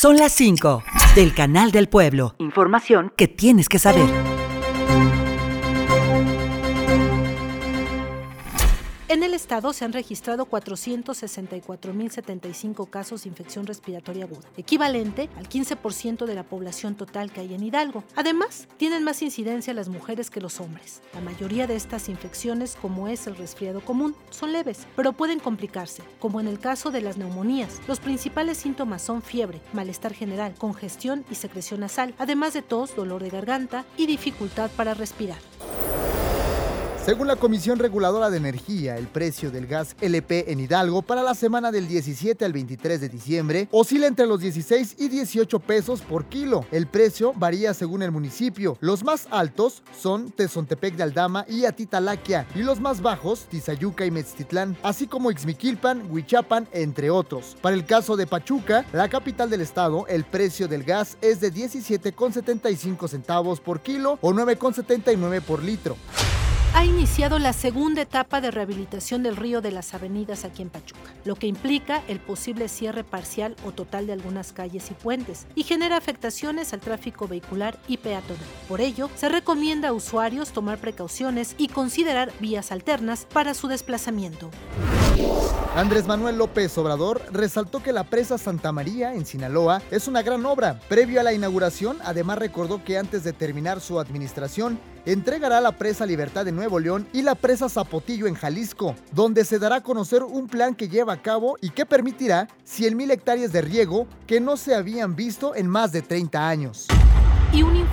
Son las 5 del Canal del Pueblo. Información que tienes que saber. En el estado se han registrado 464.075 casos de infección respiratoria aguda, equivalente al 15% de la población total que hay en Hidalgo. Además, tienen más incidencia las mujeres que los hombres. La mayoría de estas infecciones, como es el resfriado común, son leves, pero pueden complicarse, como en el caso de las neumonías. Los principales síntomas son fiebre, malestar general, congestión y secreción nasal, además de tos, dolor de garganta y dificultad para respirar. Según la Comisión Reguladora de Energía, el precio del gas LP en Hidalgo para la semana del 17 al 23 de diciembre oscila entre los 16 y 18 pesos por kilo. El precio varía según el municipio. Los más altos son Tezontepec de Aldama y Atitalaquia y los más bajos Tizayuca y Metztitlán, así como Ixmiquilpan, Huichapan, entre otros. Para el caso de Pachuca, la capital del estado, el precio del gas es de 17,75 centavos por kilo o 9,79 por litro ha iniciado la segunda etapa de rehabilitación del río de las avenidas aquí en Pachuca, lo que implica el posible cierre parcial o total de algunas calles y puentes y genera afectaciones al tráfico vehicular y peatonal. Por ello, se recomienda a usuarios tomar precauciones y considerar vías alternas para su desplazamiento. Andrés Manuel López Obrador resaltó que la presa Santa María en Sinaloa es una gran obra. Previo a la inauguración, además recordó que antes de terminar su administración, entregará la presa Libertad de Nuevo León y la presa Zapotillo en Jalisco, donde se dará a conocer un plan que lleva a cabo y que permitirá 100.000 hectáreas de riego que no se habían visto en más de 30 años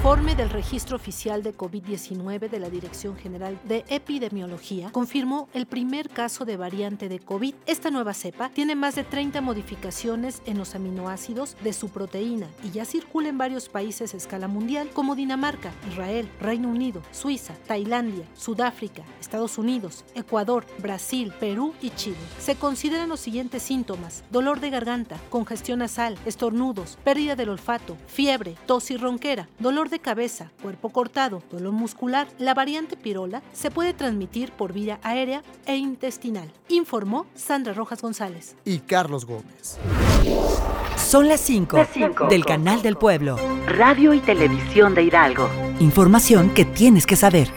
informe del registro oficial de COVID-19 de la Dirección General de Epidemiología confirmó el primer caso de variante de COVID. Esta nueva cepa tiene más de 30 modificaciones en los aminoácidos de su proteína y ya circula en varios países a escala mundial como Dinamarca, Israel, Reino Unido, Suiza, Tailandia, Sudáfrica, Estados Unidos, Ecuador, Brasil, Perú y Chile. Se consideran los siguientes síntomas: dolor de garganta, congestión nasal, estornudos, pérdida del olfato, fiebre, tos y ronquera dolor de cabeza, cuerpo cortado, dolor muscular, la variante pirola se puede transmitir por vía aérea e intestinal, informó Sandra Rojas González. Y Carlos Gómez. Son las 5 del Canal del Pueblo. Radio y Televisión de Hidalgo. Información que tienes que saber.